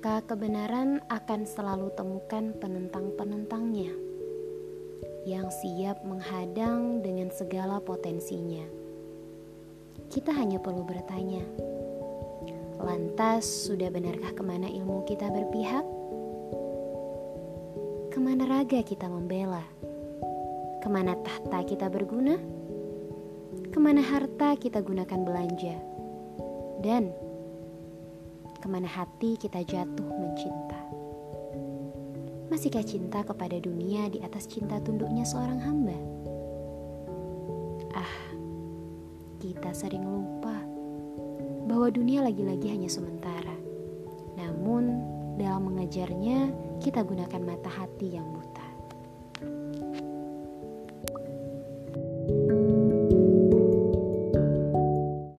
maka kebenaran akan selalu temukan penentang-penentangnya yang siap menghadang dengan segala potensinya. Kita hanya perlu bertanya, lantas sudah benarkah ke mana ilmu kita berpihak? Ke mana raga kita membela? Ke mana tahta kita berguna? Ke mana harta kita gunakan belanja? Dan ke mana hati kita jatuh mencinta? Masihkah cinta kepada dunia di atas cinta tunduknya seorang hamba? Ah, kita sering lupa bahwa dunia lagi-lagi hanya sementara. Namun, dalam mengejarnya, kita gunakan mata hati yang buta.